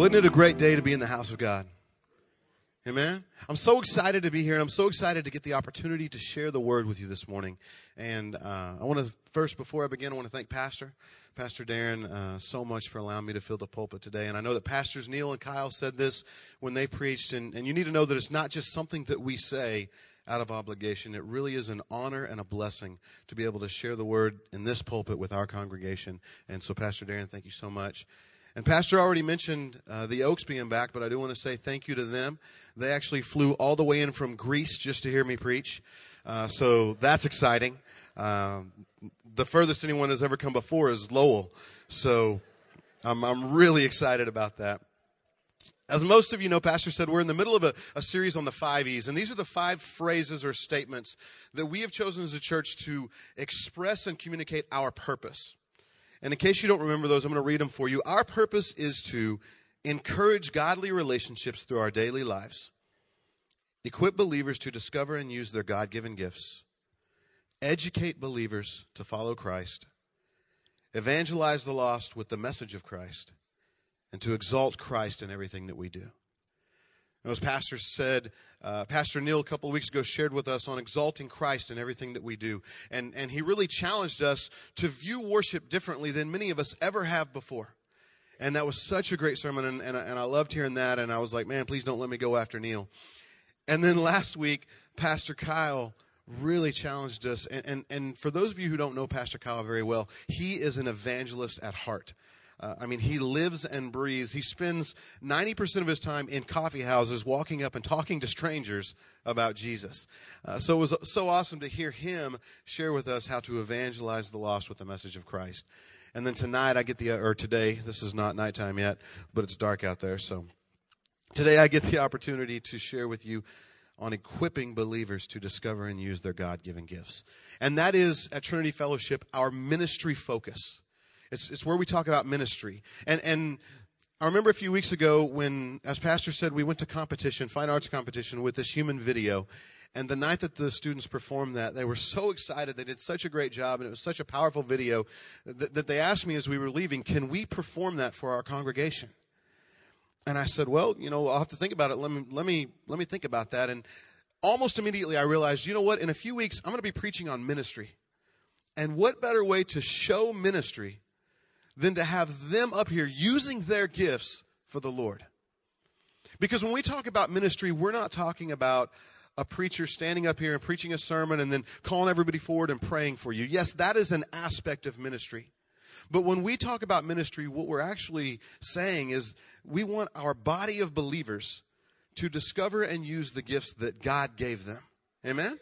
Well, isn't it a great day to be in the house of God? Amen. I'm so excited to be here, and I'm so excited to get the opportunity to share the word with you this morning. And uh, I want to first, before I begin, I want to thank Pastor, Pastor Darren, uh, so much for allowing me to fill the pulpit today. And I know that Pastors Neil and Kyle said this when they preached, and, and you need to know that it's not just something that we say out of obligation. It really is an honor and a blessing to be able to share the word in this pulpit with our congregation. And so, Pastor Darren, thank you so much. And Pastor already mentioned uh, the Oaks being back, but I do want to say thank you to them. They actually flew all the way in from Greece just to hear me preach. Uh, so that's exciting. Um, the furthest anyone has ever come before is Lowell. So I'm, I'm really excited about that. As most of you know, Pastor said, we're in the middle of a, a, series on the five E's, and these are the five phrases or statements that we have chosen as a church to express and communicate our purpose. And in case you don't remember those, I'm going to read them for you. Our purpose is to encourage godly relationships through our daily lives, equip believers to discover and use their God given gifts, educate believers to follow Christ, evangelize the lost with the message of Christ, and to exalt Christ in everything that we do. As Pastor said, uh, Pastor Neil a couple of weeks ago shared with us on exalting Christ in everything that we do. And, and he really challenged us to view worship differently than many of us ever have before. And that was such a great sermon, and, and, and I loved hearing that. And I was like, man, please don't let me go after Neil. And then last week, Pastor Kyle really challenged us. And, and, and for those of you who don't know Pastor Kyle very well, he is an evangelist at heart. Uh, I mean, he lives and breathes. He spends 90% of his time in coffee houses walking up and talking to strangers about Jesus. Uh, so it was so awesome to hear him share with us how to evangelize the lost with the message of Christ. And then tonight I get the, or today, this is not nighttime yet, but it's dark out there. So today I get the opportunity to share with you on equipping believers to discover and use their God given gifts. And that is at Trinity Fellowship our ministry focus. It's, it's where we talk about ministry. And, and I remember a few weeks ago when, as Pastor said, we went to competition, fine arts competition, with this human video. And the night that the students performed that, they were so excited. They did such a great job, and it was such a powerful video that, that they asked me as we were leaving, Can we perform that for our congregation? And I said, Well, you know, I'll have to think about it. Let me, let me, let me think about that. And almost immediately I realized, you know what? In a few weeks, I'm going to be preaching on ministry. And what better way to show ministry than to have them up here using their gifts for the Lord. Because when we talk about ministry, we're not talking about a preacher standing up here and preaching a sermon and then calling everybody forward and praying for you. Yes, that is an aspect of ministry. But when we talk about ministry, what we're actually saying is we want our body of believers to discover and use the gifts that God gave them. Amen?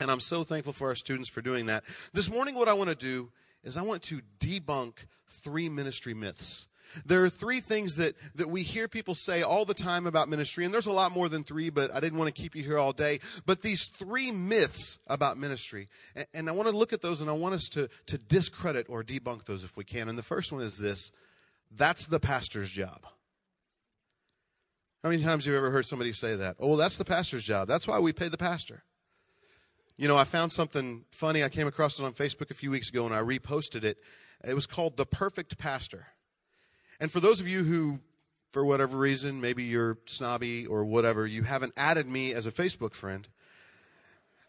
And I'm so thankful for our students for doing that. This morning, what I want to do is I want to debunk three ministry myths. There are three things that, that we hear people say all the time about ministry, and there's a lot more than three, but I didn't want to keep you here all day. But these three myths about ministry, and, and I want to look at those and I want us to, to discredit or debunk those if we can. And the first one is this that's the pastor's job. How many times have you ever heard somebody say that? Oh, that's the pastor's job. That's why we pay the pastor. You know, I found something funny. I came across it on Facebook a few weeks ago and I reposted it. It was called The Perfect Pastor. And for those of you who, for whatever reason, maybe you're snobby or whatever, you haven't added me as a Facebook friend,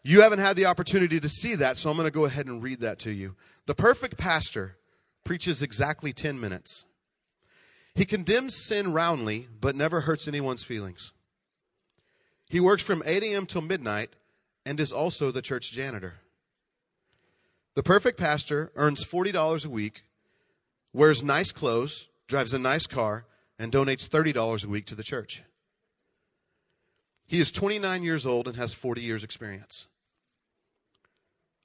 you haven't had the opportunity to see that, so I'm going to go ahead and read that to you. The perfect pastor preaches exactly 10 minutes. He condemns sin roundly, but never hurts anyone's feelings. He works from 8 a.m. till midnight and is also the church janitor. The perfect pastor earns $40 a week, wears nice clothes, drives a nice car, and donates $30 a week to the church. He is 29 years old and has 40 years' experience.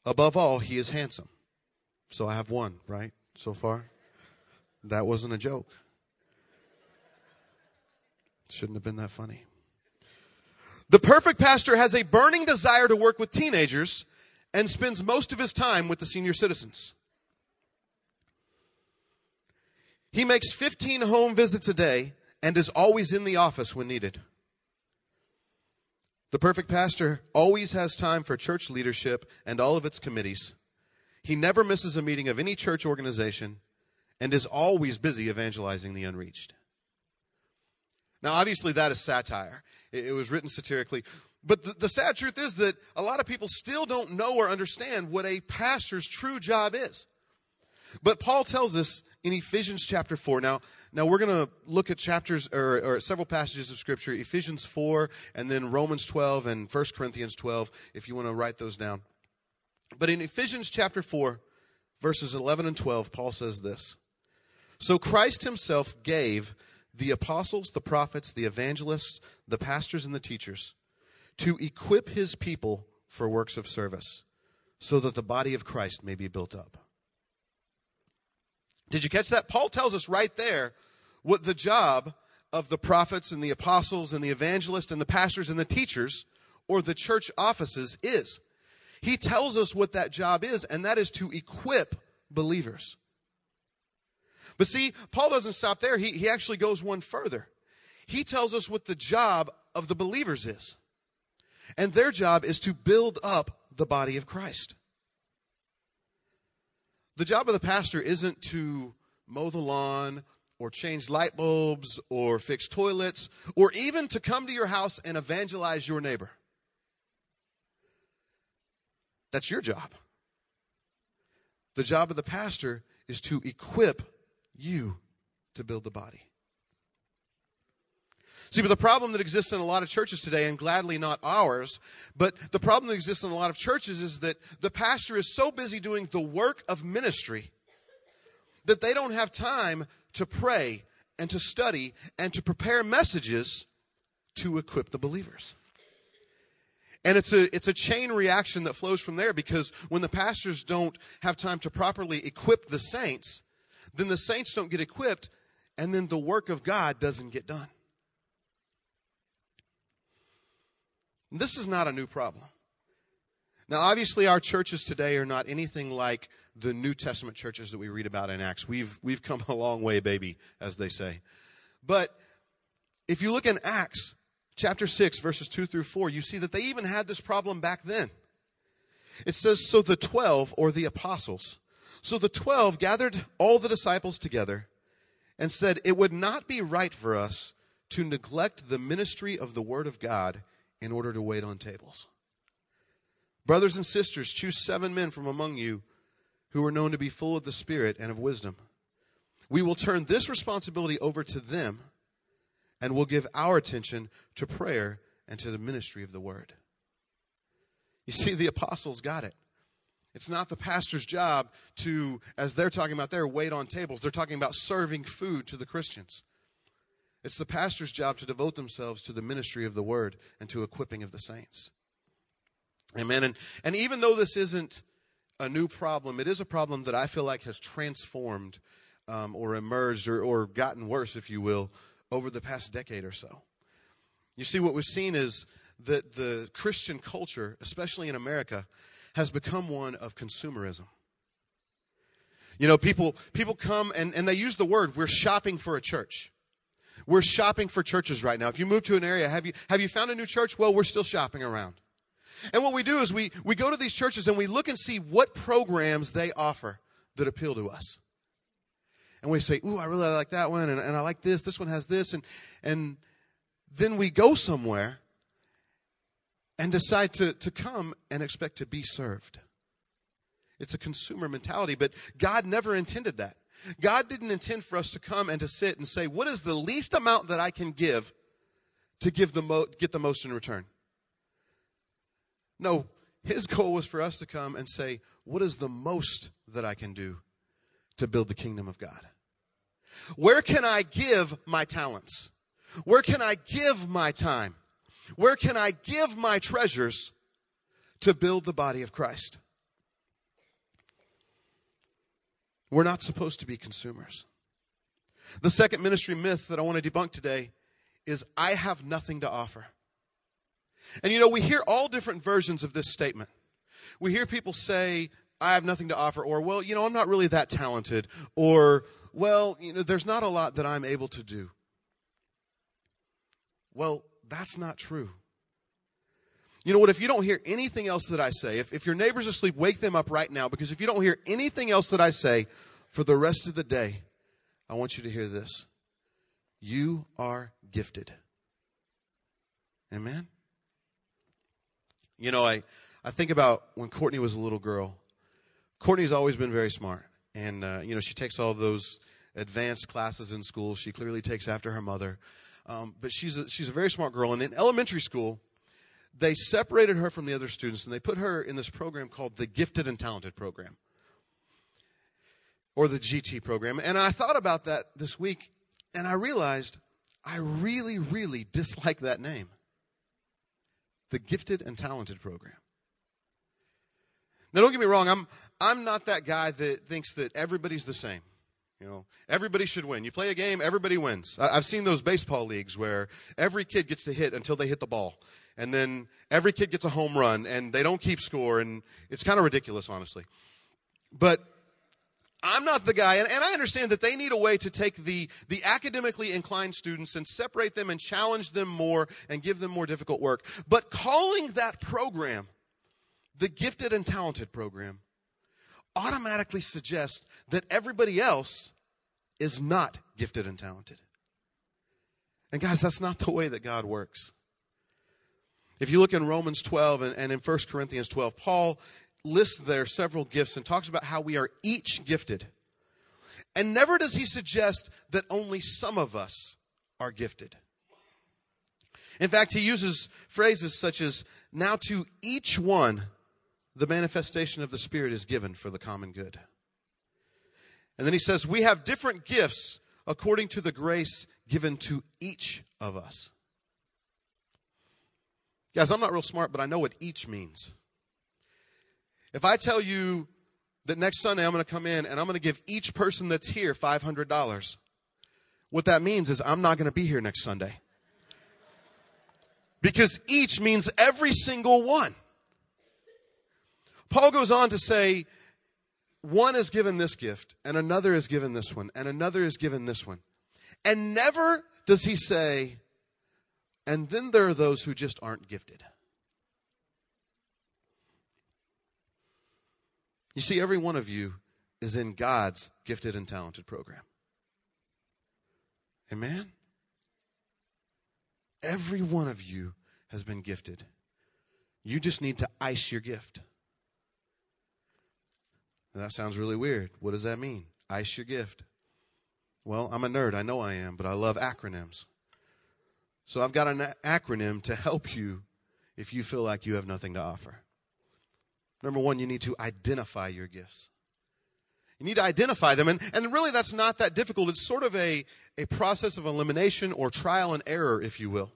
Above all, he is handsome. So I have one, right, so far? That wasn't a joke. Shouldn't have been that funny. The perfect pastor has a burning desire to work with teenagers and spends most of his time with the senior citizens. He makes 15 home visits a day and is always in the office when needed. The perfect pastor always has time for church leadership and all of its committees. He never misses a meeting of any church organization and is always busy evangelizing the unreached. Now, obviously, that is satire. It, was written satirically. But the, the sad truth is that a lot of people still don't know or understand what a pastor's true job is. But Paul tells us in Ephesians chapter 4. Now, now we're going to look at chapters or, or, several passages of scripture, Ephesians 4 and then Romans 12 and 1 Corinthians 12 if you want to write those down. But in Ephesians chapter 4 verses 11 and 12 Paul says this. So Christ himself gave the apostles, the prophets, the evangelists, the pastors and the teachers to equip his people for works of service so that the body of Christ may be built up. Did you catch that? Paul tells us right there what the job of the prophets and the apostles and the evangelists and the pastors and the teachers or the church offices is. He tells us what that job is, and that is to equip believers. But see, Paul doesn't stop there. He, he actually goes one further. He tells us what the job of the believers is. And their job is to build up the body of Christ. The job of the pastor isn't to mow the lawn or change light bulbs or fix toilets or even to come to your house and evangelize your neighbor. That's your job. The job of the pastor is to equip you to build the body. See, but the problem that exists in a lot of churches today, and gladly not ours, but the problem that exists in a lot of churches is that the pastor is so busy doing the work of ministry that they don't have time to pray and to study and to prepare messages to equip the believers. And it's a, it's a chain reaction that flows from there because when the pastors don't have time to properly equip the saints, then the saints don't get equipped, and then the work of God doesn't get done. This is not a new problem. Now, obviously, our churches today are not anything like the New Testament churches that we read about in Acts. We've, we've come a long way, baby, as they say. But if you look in Acts chapter 6, verses 2 through 4, you see that they even had this problem back then. It says, So the 12, or the apostles, so the 12 gathered all the disciples together and said, It would not be right for us to neglect the ministry of the Word of God in order to wait on tables. Brothers and sisters, choose seven men from among you who are known to be full of the Spirit and of wisdom. We will turn this responsibility over to them and we'll give our attention to prayer and to the ministry of the word. You see, the apostles got it. It's not the pastor's job to, as they're talking about there, wait on tables. They're talking about serving food to the Christians. It's the pastor's job to devote themselves to the ministry of the word and to equipping of the saints. Amen. And, and even though this isn't a new problem, it is a problem that I feel like has transformed um, or emerged or, or gotten worse, if you will, over the past decade or so. You see, what we've seen is that the Christian culture, especially in America, has become one of consumerism. You know, people, people come and, and they use the word, we're shopping for a church. We're shopping for churches right now. If you move to an area, have you, have you found a new church? Well, we're still shopping around. And what we do is we, we go to these churches and we look and see what programs they offer that appeal to us. And we say, ooh, I really like that one, and, and I like this, this one has this, and, and then we go somewhere and decide to, to come and expect to be served. It's a consumer mentality, but God never intended that. God didn't intend for us to come and to sit and say, what is the least amount that I can give to give the mo- get the most in return? No, his goal was for us to come and say, what is the most that I can do to build the kingdom of God? Where can I give my talents? Where can I give my time? Where can I give my treasures to build the body of Christ? We're not supposed to be consumers. The second ministry myth that I want to debunk today is I have nothing to offer. And you know, we hear all different versions of this statement. We hear people say, I have nothing to offer, or, well, you know, I'm not really that talented, or, well, you know, there's not a lot that I'm able to do. Well, that's not true. You know what? If you don't hear anything else that I say, if, if your neighbor's asleep, wake them up right now because if you don't hear anything else that I say for the rest of the day, I want you to hear this. You are gifted. Amen? You know, I, I think about when Courtney was a little girl. Courtney's always been very smart. And, uh, you know, she takes all those advanced classes in school. She clearly takes after her mother. Um, but she's a, she's a very smart girl. And in elementary school, they separated her from the other students and they put her in this program called the Gifted and Talented Program or the GT program. And I thought about that this week and I realized I really, really dislike that name the Gifted and Talented Program. Now, don't get me wrong, I'm, I'm not that guy that thinks that everybody's the same. You know, everybody should win. You play a game, everybody wins. I've seen those baseball leagues where every kid gets to hit until they hit the ball. And then every kid gets a home run and they don't keep score. And it's kind of ridiculous, honestly. But I'm not the guy, and, and, I understand that they need a way to take the, the academically inclined students and separate them and challenge them more and give them more difficult work. But calling that program the gifted and talented program automatically suggests that everybody else is not gifted and talented. And guys, that's not the way that God works. If you look in Romans 12 and, and in 1 Corinthians 12, Paul lists there several gifts and talks about how we are each gifted. And never does he suggest that only some of us are gifted. In fact, he uses phrases such as, now to each one the manifestation of the Spirit is given for the common good. And then he says, We have different gifts according to the grace given to each of us. Guys, I'm not real smart, but I know what each means. If I tell you that next Sunday I'm going to come in and I'm going to give each person that's here $500, what that means is I'm not going to be here next Sunday. Because each means every single one. Paul goes on to say, one is given this gift, and another is given this one, and another is given this one. And never does he say, and then there are those who just aren't gifted. You see, every one of you is in God's gifted and talented program. Amen? Every one of you has been gifted. You just need to ice your gift. Now, that sounds really weird. What does that mean? Ice your gift. Well, I'm a nerd. I know I am, but I love acronyms. So I've got an acronym to help you if you feel like you have nothing to offer. Number one, you need to identify your gifts. You need to identify them. And, and really, that's not that difficult. It's sort of a, a process of elimination or trial and error, if you will.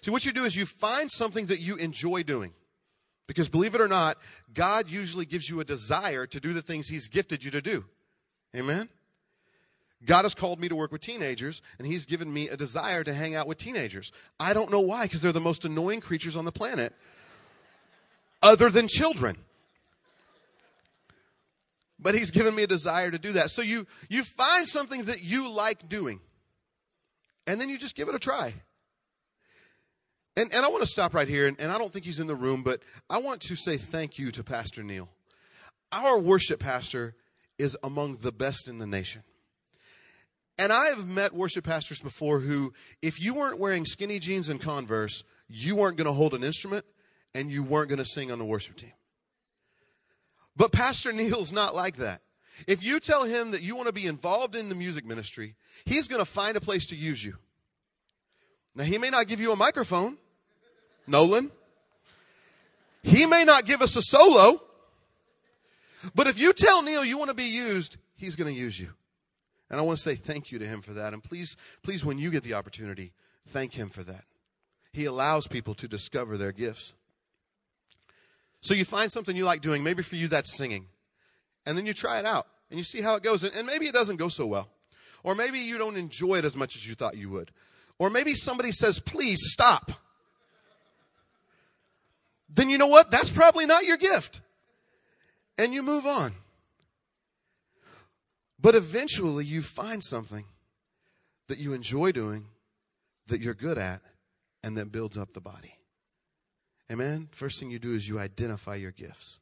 See, what you do is you find something that you enjoy doing. Because believe it or not, God usually gives you a desire to do the things He's gifted you to do. Amen? God has called me to work with teenagers, and He's given me a desire to hang out with teenagers. I don't know why, because they're the most annoying creatures on the planet, other than children. But He's given me a desire to do that. So you, you find something that you like doing, and then you just give it a try. And, and I want to stop right here, and, and I don't think he's in the room, but I want to say thank you to Pastor Neil. Our worship pastor is among the best in the nation. And I have met worship pastors before who, if you weren't wearing skinny jeans and Converse, you weren't going to hold an instrument and you weren't going to sing on the worship team. But Pastor Neil's not like that. If you tell him that you want to be involved in the music ministry, he's going to find a place to use you. Now, he may not give you a microphone, Nolan. He may not give us a solo, but if you tell Neil you want to be used, he's going to use you. And I want to say thank you to him for that. And please, please, when you get the opportunity, thank him for that. He allows people to discover their gifts. So you find something you like doing. Maybe for you that's singing. And then you try it out and you see how it goes. And maybe it doesn't go so well. Or maybe you don't enjoy it as much as you thought you would. Or maybe somebody says, please stop then you know what? That's probably not your gift. And you move on. But eventually you find something that you enjoy doing, that you're good at, and that builds up the body. Amen? First thing you do is you identify your gifts.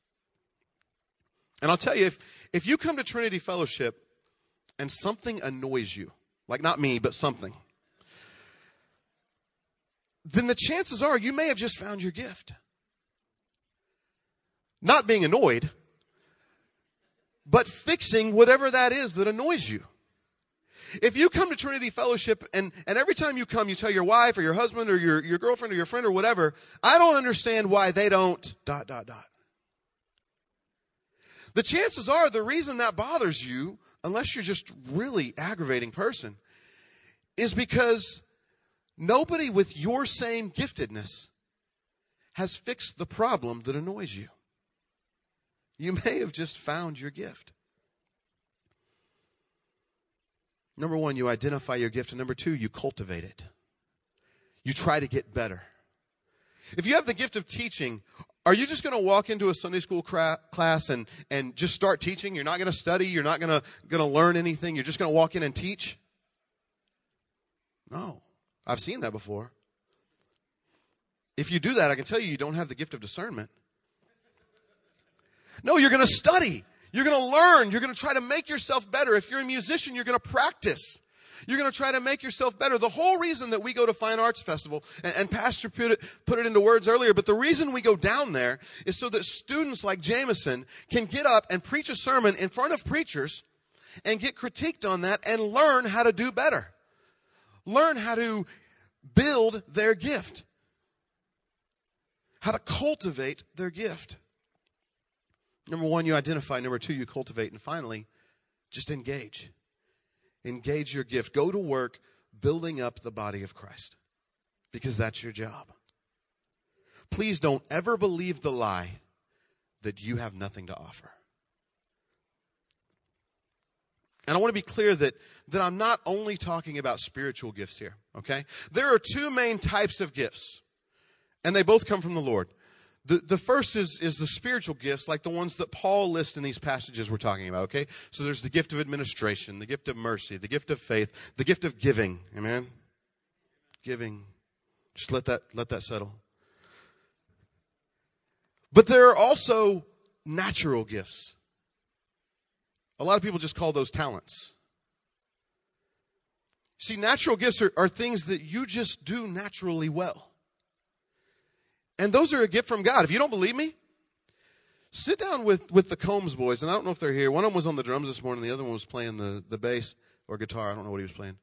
And I'll tell you, if, if you come to Trinity Fellowship and something annoys you, like not me, but something, then the chances are you may have just found your gift. Not being annoyed, but fixing whatever that is that annoys you. If you come to Trinity Fellowship and, and every time you come, you tell your wife or your husband or your, your girlfriend or your friend or whatever, I don't understand why they don't dot, dot, dot. The chances are the reason that bothers you, unless you're just really aggravating person, is because nobody with your same giftedness has fixed the problem that annoys you. You may have just found your gift. Number one, you identify your gift. And number two, you cultivate it. You try to get better. If you have the gift of teaching, are you just going to walk into a Sunday school cra- class and, and just start teaching? You're not going to study. You're not going to, going to learn anything. You're just going to walk in and teach? No. I've seen that before. If you do that, I can tell you, you don't have the gift of discernment. No, you're going to study. You're going to learn. You're going to try to make yourself better. If you're a musician, you're going to practice. You're going to try to make yourself better. The whole reason that we go to Fine Arts Festival, and, and, Pastor put it, put it into words earlier, but the reason we go down there is so that students like Jameson can get up and preach a sermon in front of preachers and get critiqued on that and learn how to do better. Learn how to build their gift. How to cultivate their gift. Number one, you identify. Number two, you cultivate. And finally, just engage. Engage your gift. Go to work building up the body of Christ because that's your job. Please don't ever believe the lie that you have nothing to offer. And I want to be clear that, that I'm not only talking about spiritual gifts here, okay? There are two main types of gifts, and they both come from the Lord. The, the first is, is the spiritual gifts, like the ones that Paul lists in these passages we're talking about, okay? So there's the gift of administration, the gift of mercy, the gift of faith, the gift of giving. Amen? Giving. Just let that, let that settle. But there are also natural gifts. A lot of people just call those talents. See, natural gifts are, are things that you just do naturally well. And those are a gift from God. If you don't believe me, sit down with, with the Combs boys, and I don't know if they're here. One of them was on the drums this morning, the other one was playing the, the bass or guitar. I don't know what he was playing.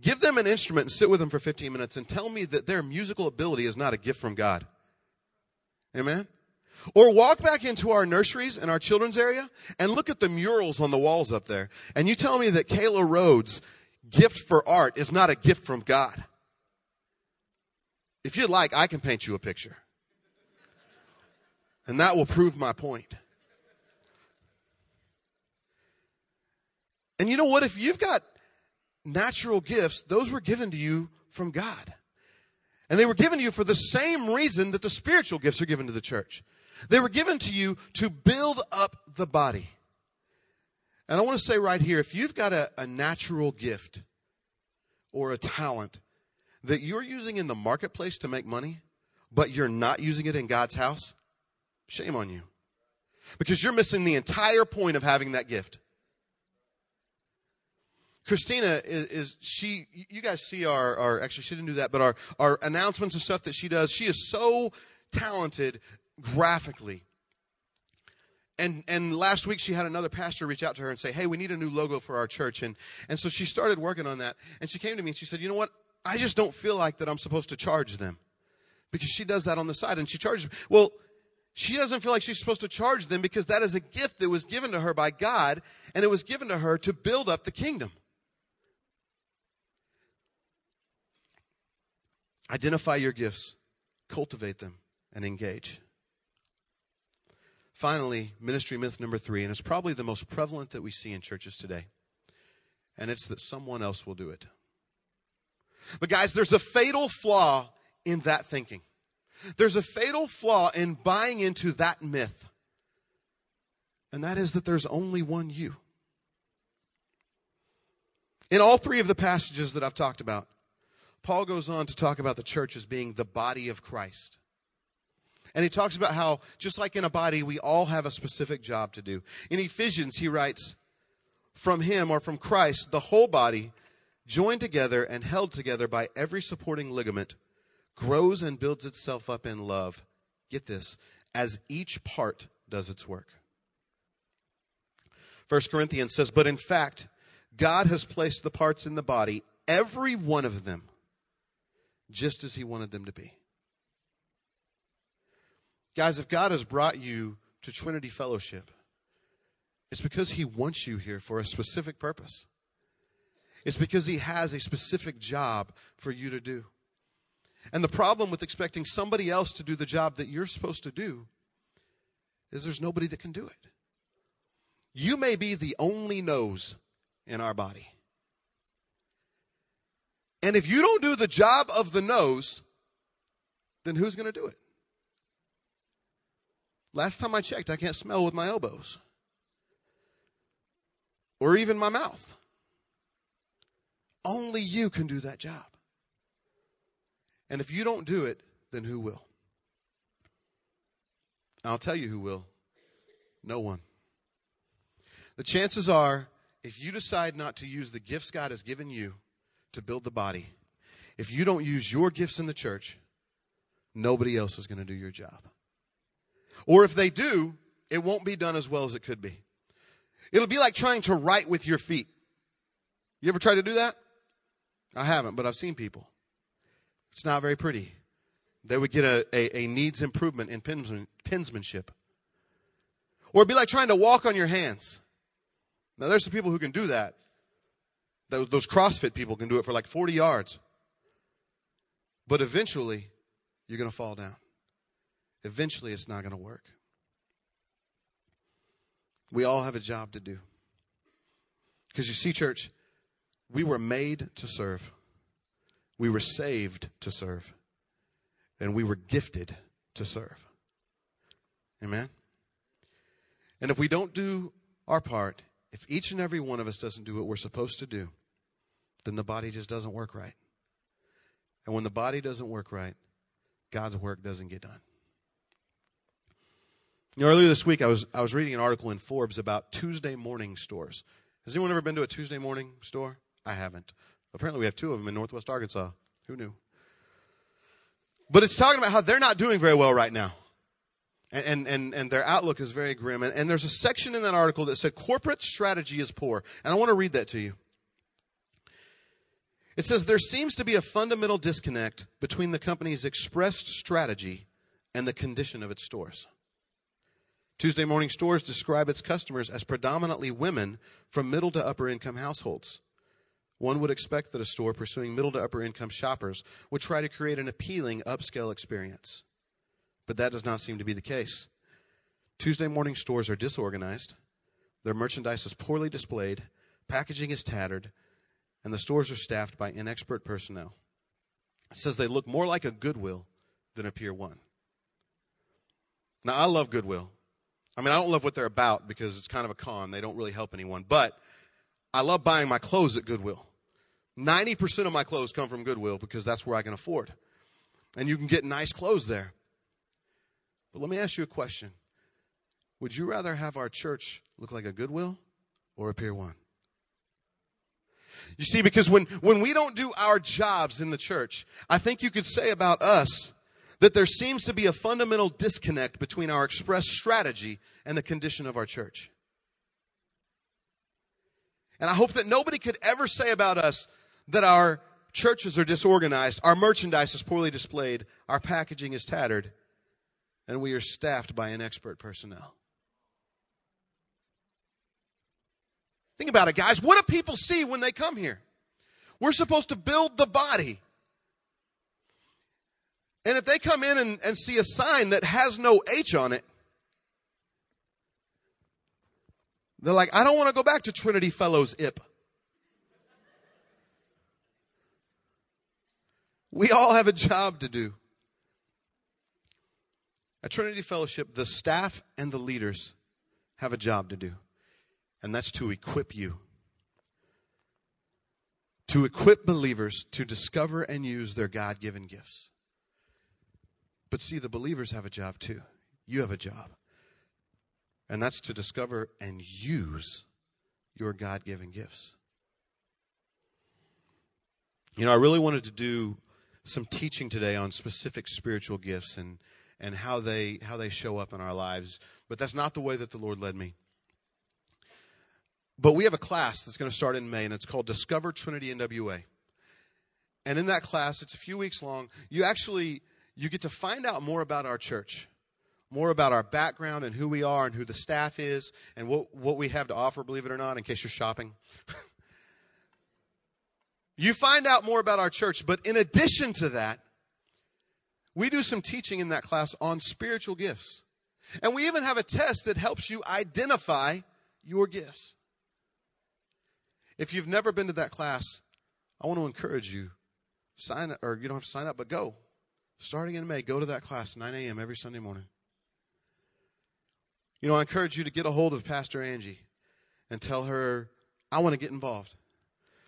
Give them an instrument and sit with them for 15 minutes and tell me that their musical ability is not a gift from God. Amen? Or walk back into our nurseries and our children's area and look at the murals on the walls up there. And you tell me that Kayla Rhodes' gift for art is not a gift from God. If you'd like, I can paint you a picture. And that will prove my point. And you know what? If you've got natural gifts, those were given to you from God. And they were given to you for the same reason that the spiritual gifts are given to the church. They were given to you to build up the body. And I want to say right here if you've got a, a natural gift or a talent that you're using in the marketplace to make money, but you're not using it in God's house, shame on you. Because you're missing the entire point of having that gift. Christina is, is, she you guys see our, our actually she didn't do that, but our, our announcements and stuff that she does. She is so talented graphically. And and last week she had another pastor reach out to her and say, Hey, we need a new logo for our church. And and so she started working on that. And she came to me and she said, You know what? I just don't feel like that I'm supposed to charge them. Because she does that on the side and she charges. Well, she doesn't feel like she's supposed to charge them because that is a gift that was given to her by God and it was given to her to build up the kingdom. Identify your gifts, cultivate them, and engage. Finally, ministry myth number three, and it's probably the most prevalent that we see in churches today, and it's that someone else will do it. But guys, there's a fatal flaw in that thinking. There's a fatal flaw in buying into that myth. And that is that there's only one you. In all three of the passages that I've talked about, Paul goes on to talk about the church as being the body of Christ. And he talks about how, just like in a body, we all have a specific job to do. In Ephesians, he writes, From him or from Christ, the whole body joined together and held together by every supporting ligament, grows and builds itself up in love. Get this, as each part does its work. 1 Corinthians says, But in fact, God has placed the parts in the body, every one of them, just as He wanted them to be. Guys, if God has brought you to Trinity Fellowship, it's because He wants you here for a specific purpose. It's because He has a specific job for you to do. And the problem with expecting somebody else to do the job that you're supposed to do is there's nobody that can do it. You may be the only nose in our body. And if you don't do the job of the nose, then who's going to do it? Last time I checked, I can't smell with my elbows or even my mouth. Only you can do that job. And if you don't do it, then who will? I'll tell you who will. No one. The chances are, if you decide not to use the gifts God has given you to build the body, if you don't use your gifts in the church, nobody else is going to do your job. Or if they do, it won't be done as well as it could be. It'll be like trying to write with your feet. You ever try to do that? I haven't, but I've seen people. It's not very pretty. They would get a, a, a needs improvement in pensman, pensmanship. Or it'd be like trying to walk on your hands. Now, there's some people who can do that. Those, those CrossFit people can do it for like 40 yards. But eventually, you're going to fall down. Eventually, it's not going to work. We all have a job to do. Because you see, church, we were made to serve, we were saved to serve, and we were gifted to serve. Amen? And if we don't do our part, if each and every one of us doesn't do what we're supposed to do, then the body just doesn't work right. And when the body doesn't work right, God's work doesn't get done. You know, earlier this week, I was, I was reading an article in Forbes about Tuesday morning stores. Has anyone ever been to a Tuesday morning store? I haven't. Apparently, we have two of them in Northwest Arkansas. Who knew? But it's talking about how they're not doing very well right now. And, and, and their outlook is very grim. And, and there's a section in that article that said corporate strategy is poor. And I want to read that to you. It says there seems to be a fundamental disconnect between the company's expressed strategy and the condition of its stores. Tuesday morning stores describe its customers as predominantly women from middle to upper income households. One would expect that a store pursuing middle to upper income shoppers would try to create an appealing upscale experience. But that does not seem to be the case. Tuesday morning stores are disorganized, their merchandise is poorly displayed, packaging is tattered, and the stores are staffed by inexpert personnel. It says they look more like a Goodwill than a Pier 1. Now, I love Goodwill. I mean, I don't love what they're about because it's kind of a con. They don't really help anyone. But I love buying my clothes at Goodwill. 90% of my clothes come from Goodwill because that's where I can afford. And you can get nice clothes there. But let me ask you a question Would you rather have our church look like a Goodwill or a Pier 1? You see, because when, when we don't do our jobs in the church, I think you could say about us that there seems to be a fundamental disconnect between our express strategy and the condition of our church. And I hope that nobody could ever say about us that our churches are disorganized, our merchandise is poorly displayed, our packaging is tattered, and we are staffed by inexpert personnel. Think about it, guys. What do people see when they come here? We're supposed to build the body. And if they come in and, and see a sign that has no H on it, they're like, I don't want to go back to Trinity Fellows IP. We all have a job to do. At Trinity Fellowship, the staff and the leaders have a job to do, and that's to equip you. To equip believers to discover and use their God given gifts. But see, the believers have a job too. You have a job. And that's to discover and use your God given gifts. You know, I really wanted to do some teaching today on specific spiritual gifts and, and how they how they show up in our lives, but that's not the way that the Lord led me. But we have a class that's going to start in May, and it's called Discover Trinity NWA. And in that class, it's a few weeks long. You actually you get to find out more about our church, more about our background and who we are and who the staff is and what, what we have to offer, believe it or not, in case you're shopping. you find out more about our church, but in addition to that, we do some teaching in that class on spiritual gifts. And we even have a test that helps you identify your gifts. If you've never been to that class, I want to encourage you. Sign up, or you don't have to sign up, but go. Starting in May, go to that class, 9 a.m. every Sunday morning. You know, I encourage you to get a hold of Pastor Angie and tell her, I want to get involved.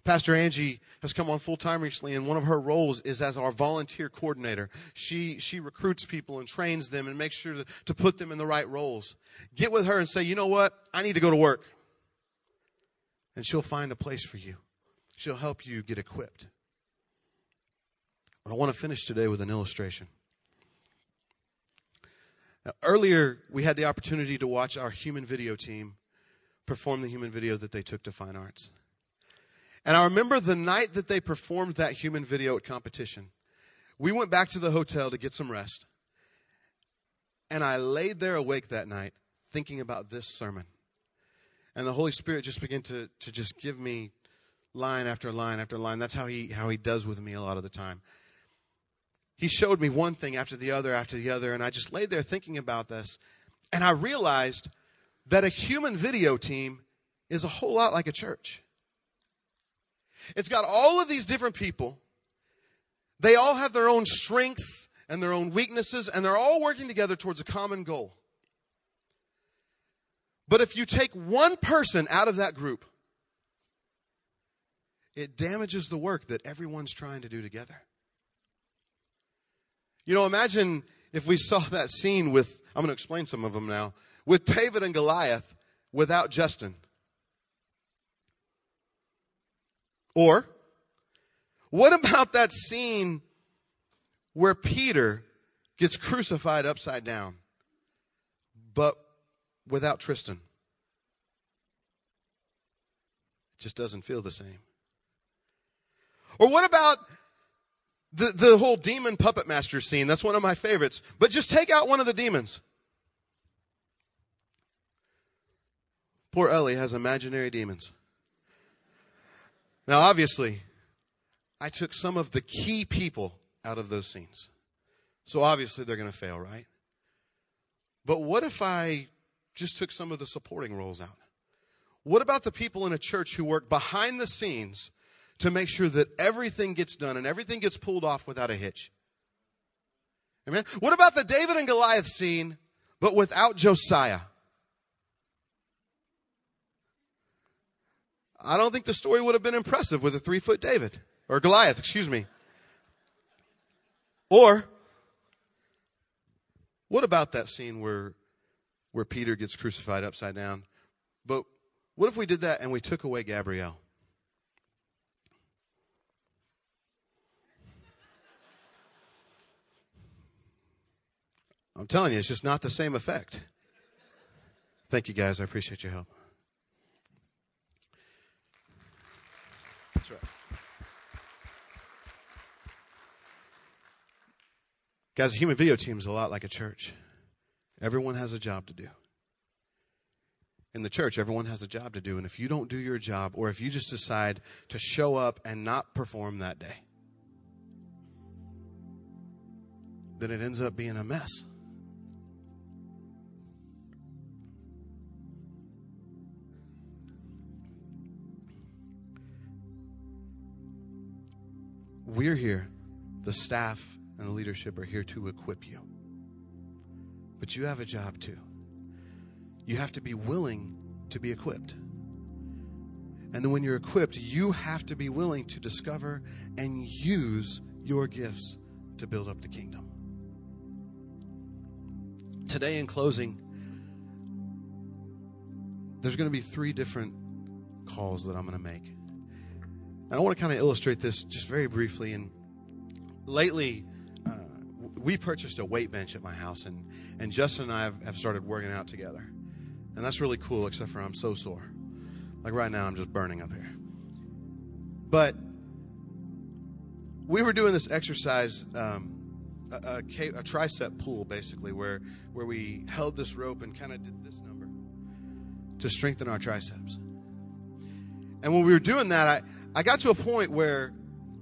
Pastor Angie has come on full time recently, and one of her roles is as our volunteer coordinator. She, she recruits people and trains them and makes sure to, to put them in the right roles. Get with her and say, you know what? I need to go to work and she'll find a place for you. She'll help you get equipped. But I want to finish today with an illustration. Now, earlier, we had the opportunity to watch our human video team perform the human video that they took to Fine Arts. And I remember the night that they performed that human video at competition, we went back to the hotel to get some rest. And I laid there awake that night thinking about this sermon. And the Holy Spirit just began to, to just give me line after line after line. That's how he, how he does with me a lot of the time. He showed me one thing after the other after the other, and I just laid there thinking about this. And I realized that a human video team is a whole lot like a church. It's got all of these different people. They all have their own strengths and their own weaknesses, and they're all working together towards a common goal. But if you take one person out of that group, it damages the work that everyone's trying to do together. You know, imagine if we saw that scene with, I'm going to explain some of them now, with David and Goliath without Justin. Or, what about that scene where Peter gets crucified upside down, but without Tristan. It just doesn't feel the same. Or what about the, the whole demon puppet master scene? That's one of my favorites. But just take out one of the demons. Poor Ellie has imaginary demons. Now, obviously, I took some of the key people out of those scenes. So obviously they're going to fail, right? But what if I just took some of the supporting roles out. What about the people in a church who work behind the scenes to make sure that everything gets done and everything gets pulled off without a hitch? Amen. What about the David and Goliath scene, but without Josiah? I don't think the story would have been impressive with a three foot David or Goliath, excuse me. Or what about that scene where where Peter gets crucified upside down. But what if we did that and we took away Gabrielle? I'm telling you, it's just not the same effect. Thank you, guys. I appreciate your help. That's right. Guys, a human video team is a lot like a church. Everyone has a job to do. In the church, everyone has a job to do. And if you don't do your job, or if you just decide to show up and not perform that day, then it ends up being a mess. We're here, the staff and the leadership are here to equip you. But you have a job too. You have to be willing to be equipped. And then when you're equipped, you have to be willing to discover and use your gifts to build up the kingdom. Today, in closing, there's going to be three different calls that I'm going to make. And I want to kind of illustrate this just very briefly. And lately, uh, we purchased a weight bench at my house, and, and Justin and I have, have started working out together. And that's really cool, except for I'm so sore. Like right now, I'm just burning up here. But we were doing this exercise, um, a, a, a, tricep pull, basically, where, where we held this rope and kind of did this number to strengthen our triceps. And when we were doing that, I, I got to a point where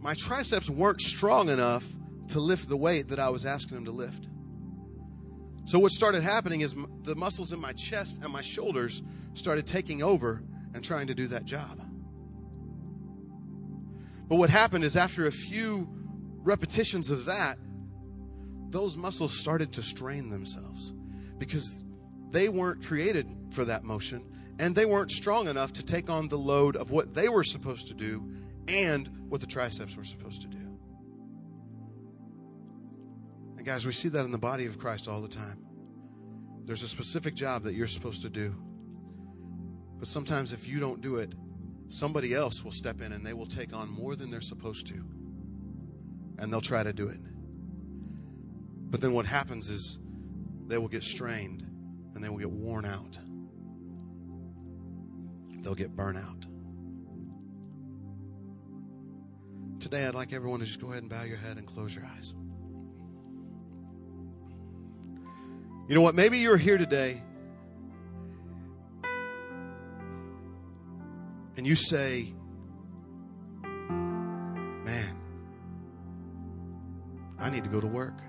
my triceps weren't strong enough to lift the weight that I was asking them to lift. So what started happening is the muscles in my chest and my shoulders started taking over and trying to do that job. But what happened is after a few repetitions of that, those muscles started to strain themselves because they weren't created for that motion and they weren't strong enough to take on the load of what they were supposed to do and what the triceps were supposed to do. And guys, we see that in the body of Christ all the time. There's a specific job that you're supposed to do. But sometimes if you don't do it, somebody else will step in and they will take on more than they're supposed to. And they'll try to do it. But then what happens is they will get strained and they will get worn out. They'll get burnt out. Today, I'd like everyone to just go ahead and bow your head and close your eyes. You know what? Maybe you're here today and you say, Man, I need to go to work.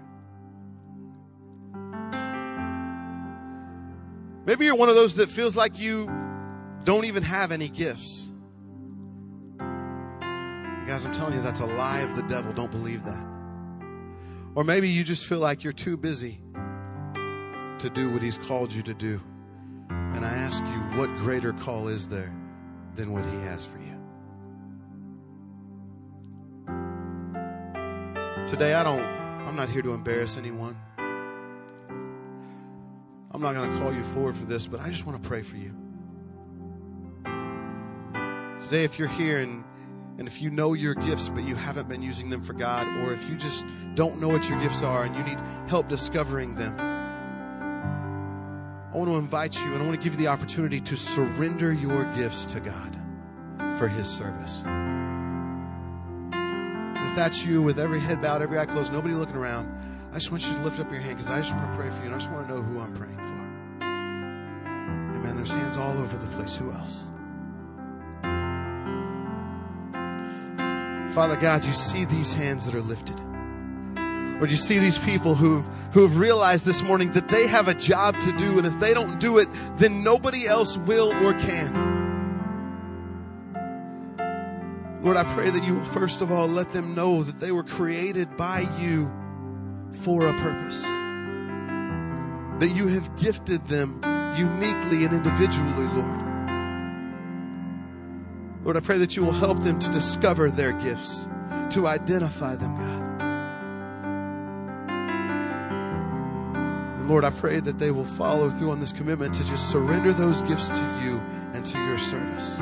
Maybe you're one of those that feels like you don't even have any gifts. Guys, I'm telling you, that's a lie of the devil. Don't believe that. Or maybe you just feel like you're too busy to do what he's called you to do. And I ask you, what greater call is there than what he has for you? Today, I don't, I'm not here to embarrass anyone. I'm not going to call you forward for this, but I just want to pray for you. Today, if you're here and and if you know your gifts, but you haven't been using them for God, or if you just don't know what your gifts are and you need help discovering them, I want to invite you and I want to give you the opportunity to surrender your gifts to God for His service. if that's you, with every head bowed, every eye closed, nobody looking around, I just want you to lift up your hand because I just want to pray for you and I just want to know who I'm praying for. Amen. There's hands all over the place. Who else? Father God, you see these hands that are lifted. Lord, you see these people who've, who have realized this morning that they have a job to do, and if they don't do it, then nobody else will or can. Lord, I pray that you will first of all let them know that they were created by you for a purpose. That you have gifted them uniquely and individually, Lord. Lord, I pray that you will help them to discover their gifts, to identify them, God. And Lord, I pray that they will follow through on this commitment to just surrender those gifts to you and to your service.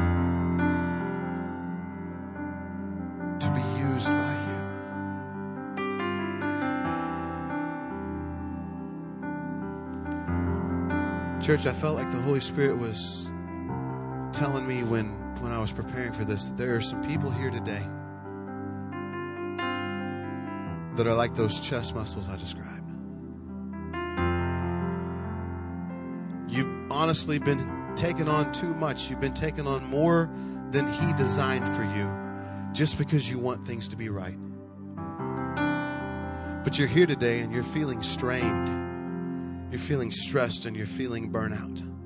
To be used by you. Church, I felt like the Holy Spirit was telling me when when I was preparing for this that there are some people here today that are like those chest muscles I described. You've honestly been taking on too much. You've been taking on more than He designed for you just because you want things to be right. But you're here today and you're feeling strained. You're feeling stressed and you're feeling burnout.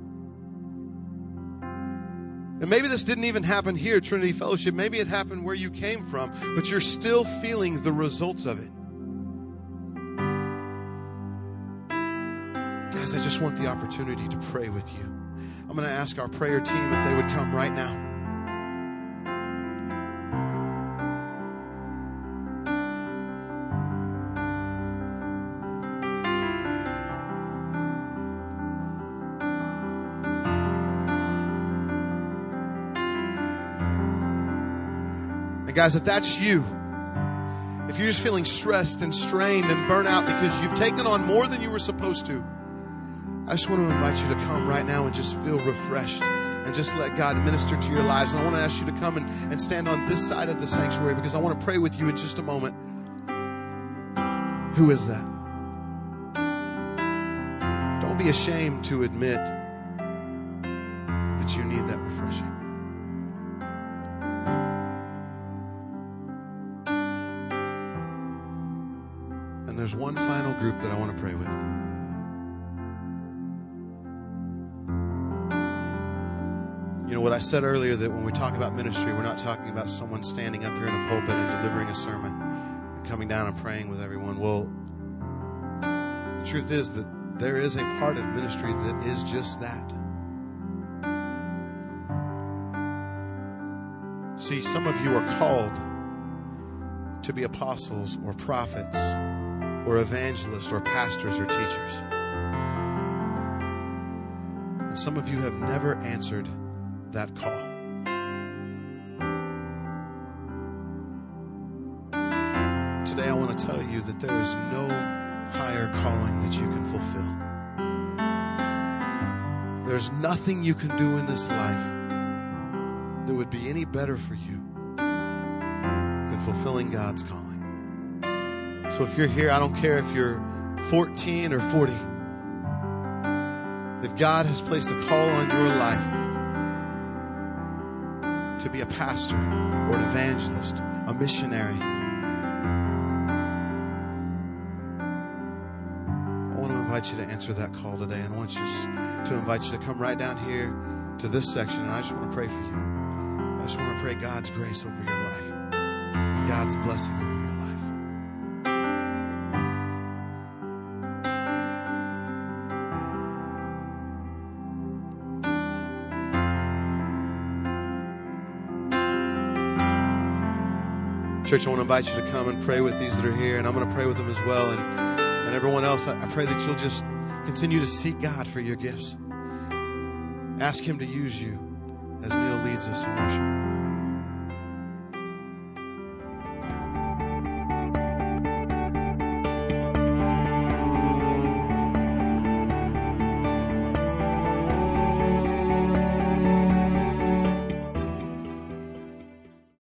And maybe this didn't even happen here, Trinity Fellowship. Maybe it happened where you came from, but you're still feeling the results of it. Guys, I just want the opportunity to pray with you. I'm going to ask our prayer team if they would come right now. And guys, if that's you, if you're just feeling stressed and strained and burnt out because you've taken on more than you were supposed to, I just want to invite you to come right now and just feel refreshed and just let God minister to your lives. And I want to ask you to come and, and stand on this side of the sanctuary because I want to pray with you in just a moment. Who is that? Don't be ashamed to admit that you need that refreshing. There's one final group that I want to pray with. You know what I said earlier that when we talk about ministry, we're not talking about someone standing up here in a pulpit and delivering a sermon and coming down and praying with everyone. Well, the truth is that there is a part of ministry that is just that. See, some of you are called to be apostles or prophets or evangelists or pastors or teachers. And some of you have never answered that call. Today, I want to tell you that there is no higher calling that you can fulfill. There's nothing you can do in this life that would be any better for you than fulfilling God's calling. So if you're here, I don't care if you're 14 or 40, if God has placed a call on your life, to be a pastor or an evangelist, a missionary. I want to invite you to answer that call today, and I want you to invite you to come right down here to this section, and I just want to pray for you. I just want to pray God's grace over your life, God's blessing over your Church, I want to invite you to come and pray with these that are here, and I'm going to pray with them as well. And, and everyone else, I, I pray that you'll just continue to seek God for your gifts. Ask Him to use you as Neil leads us in worship.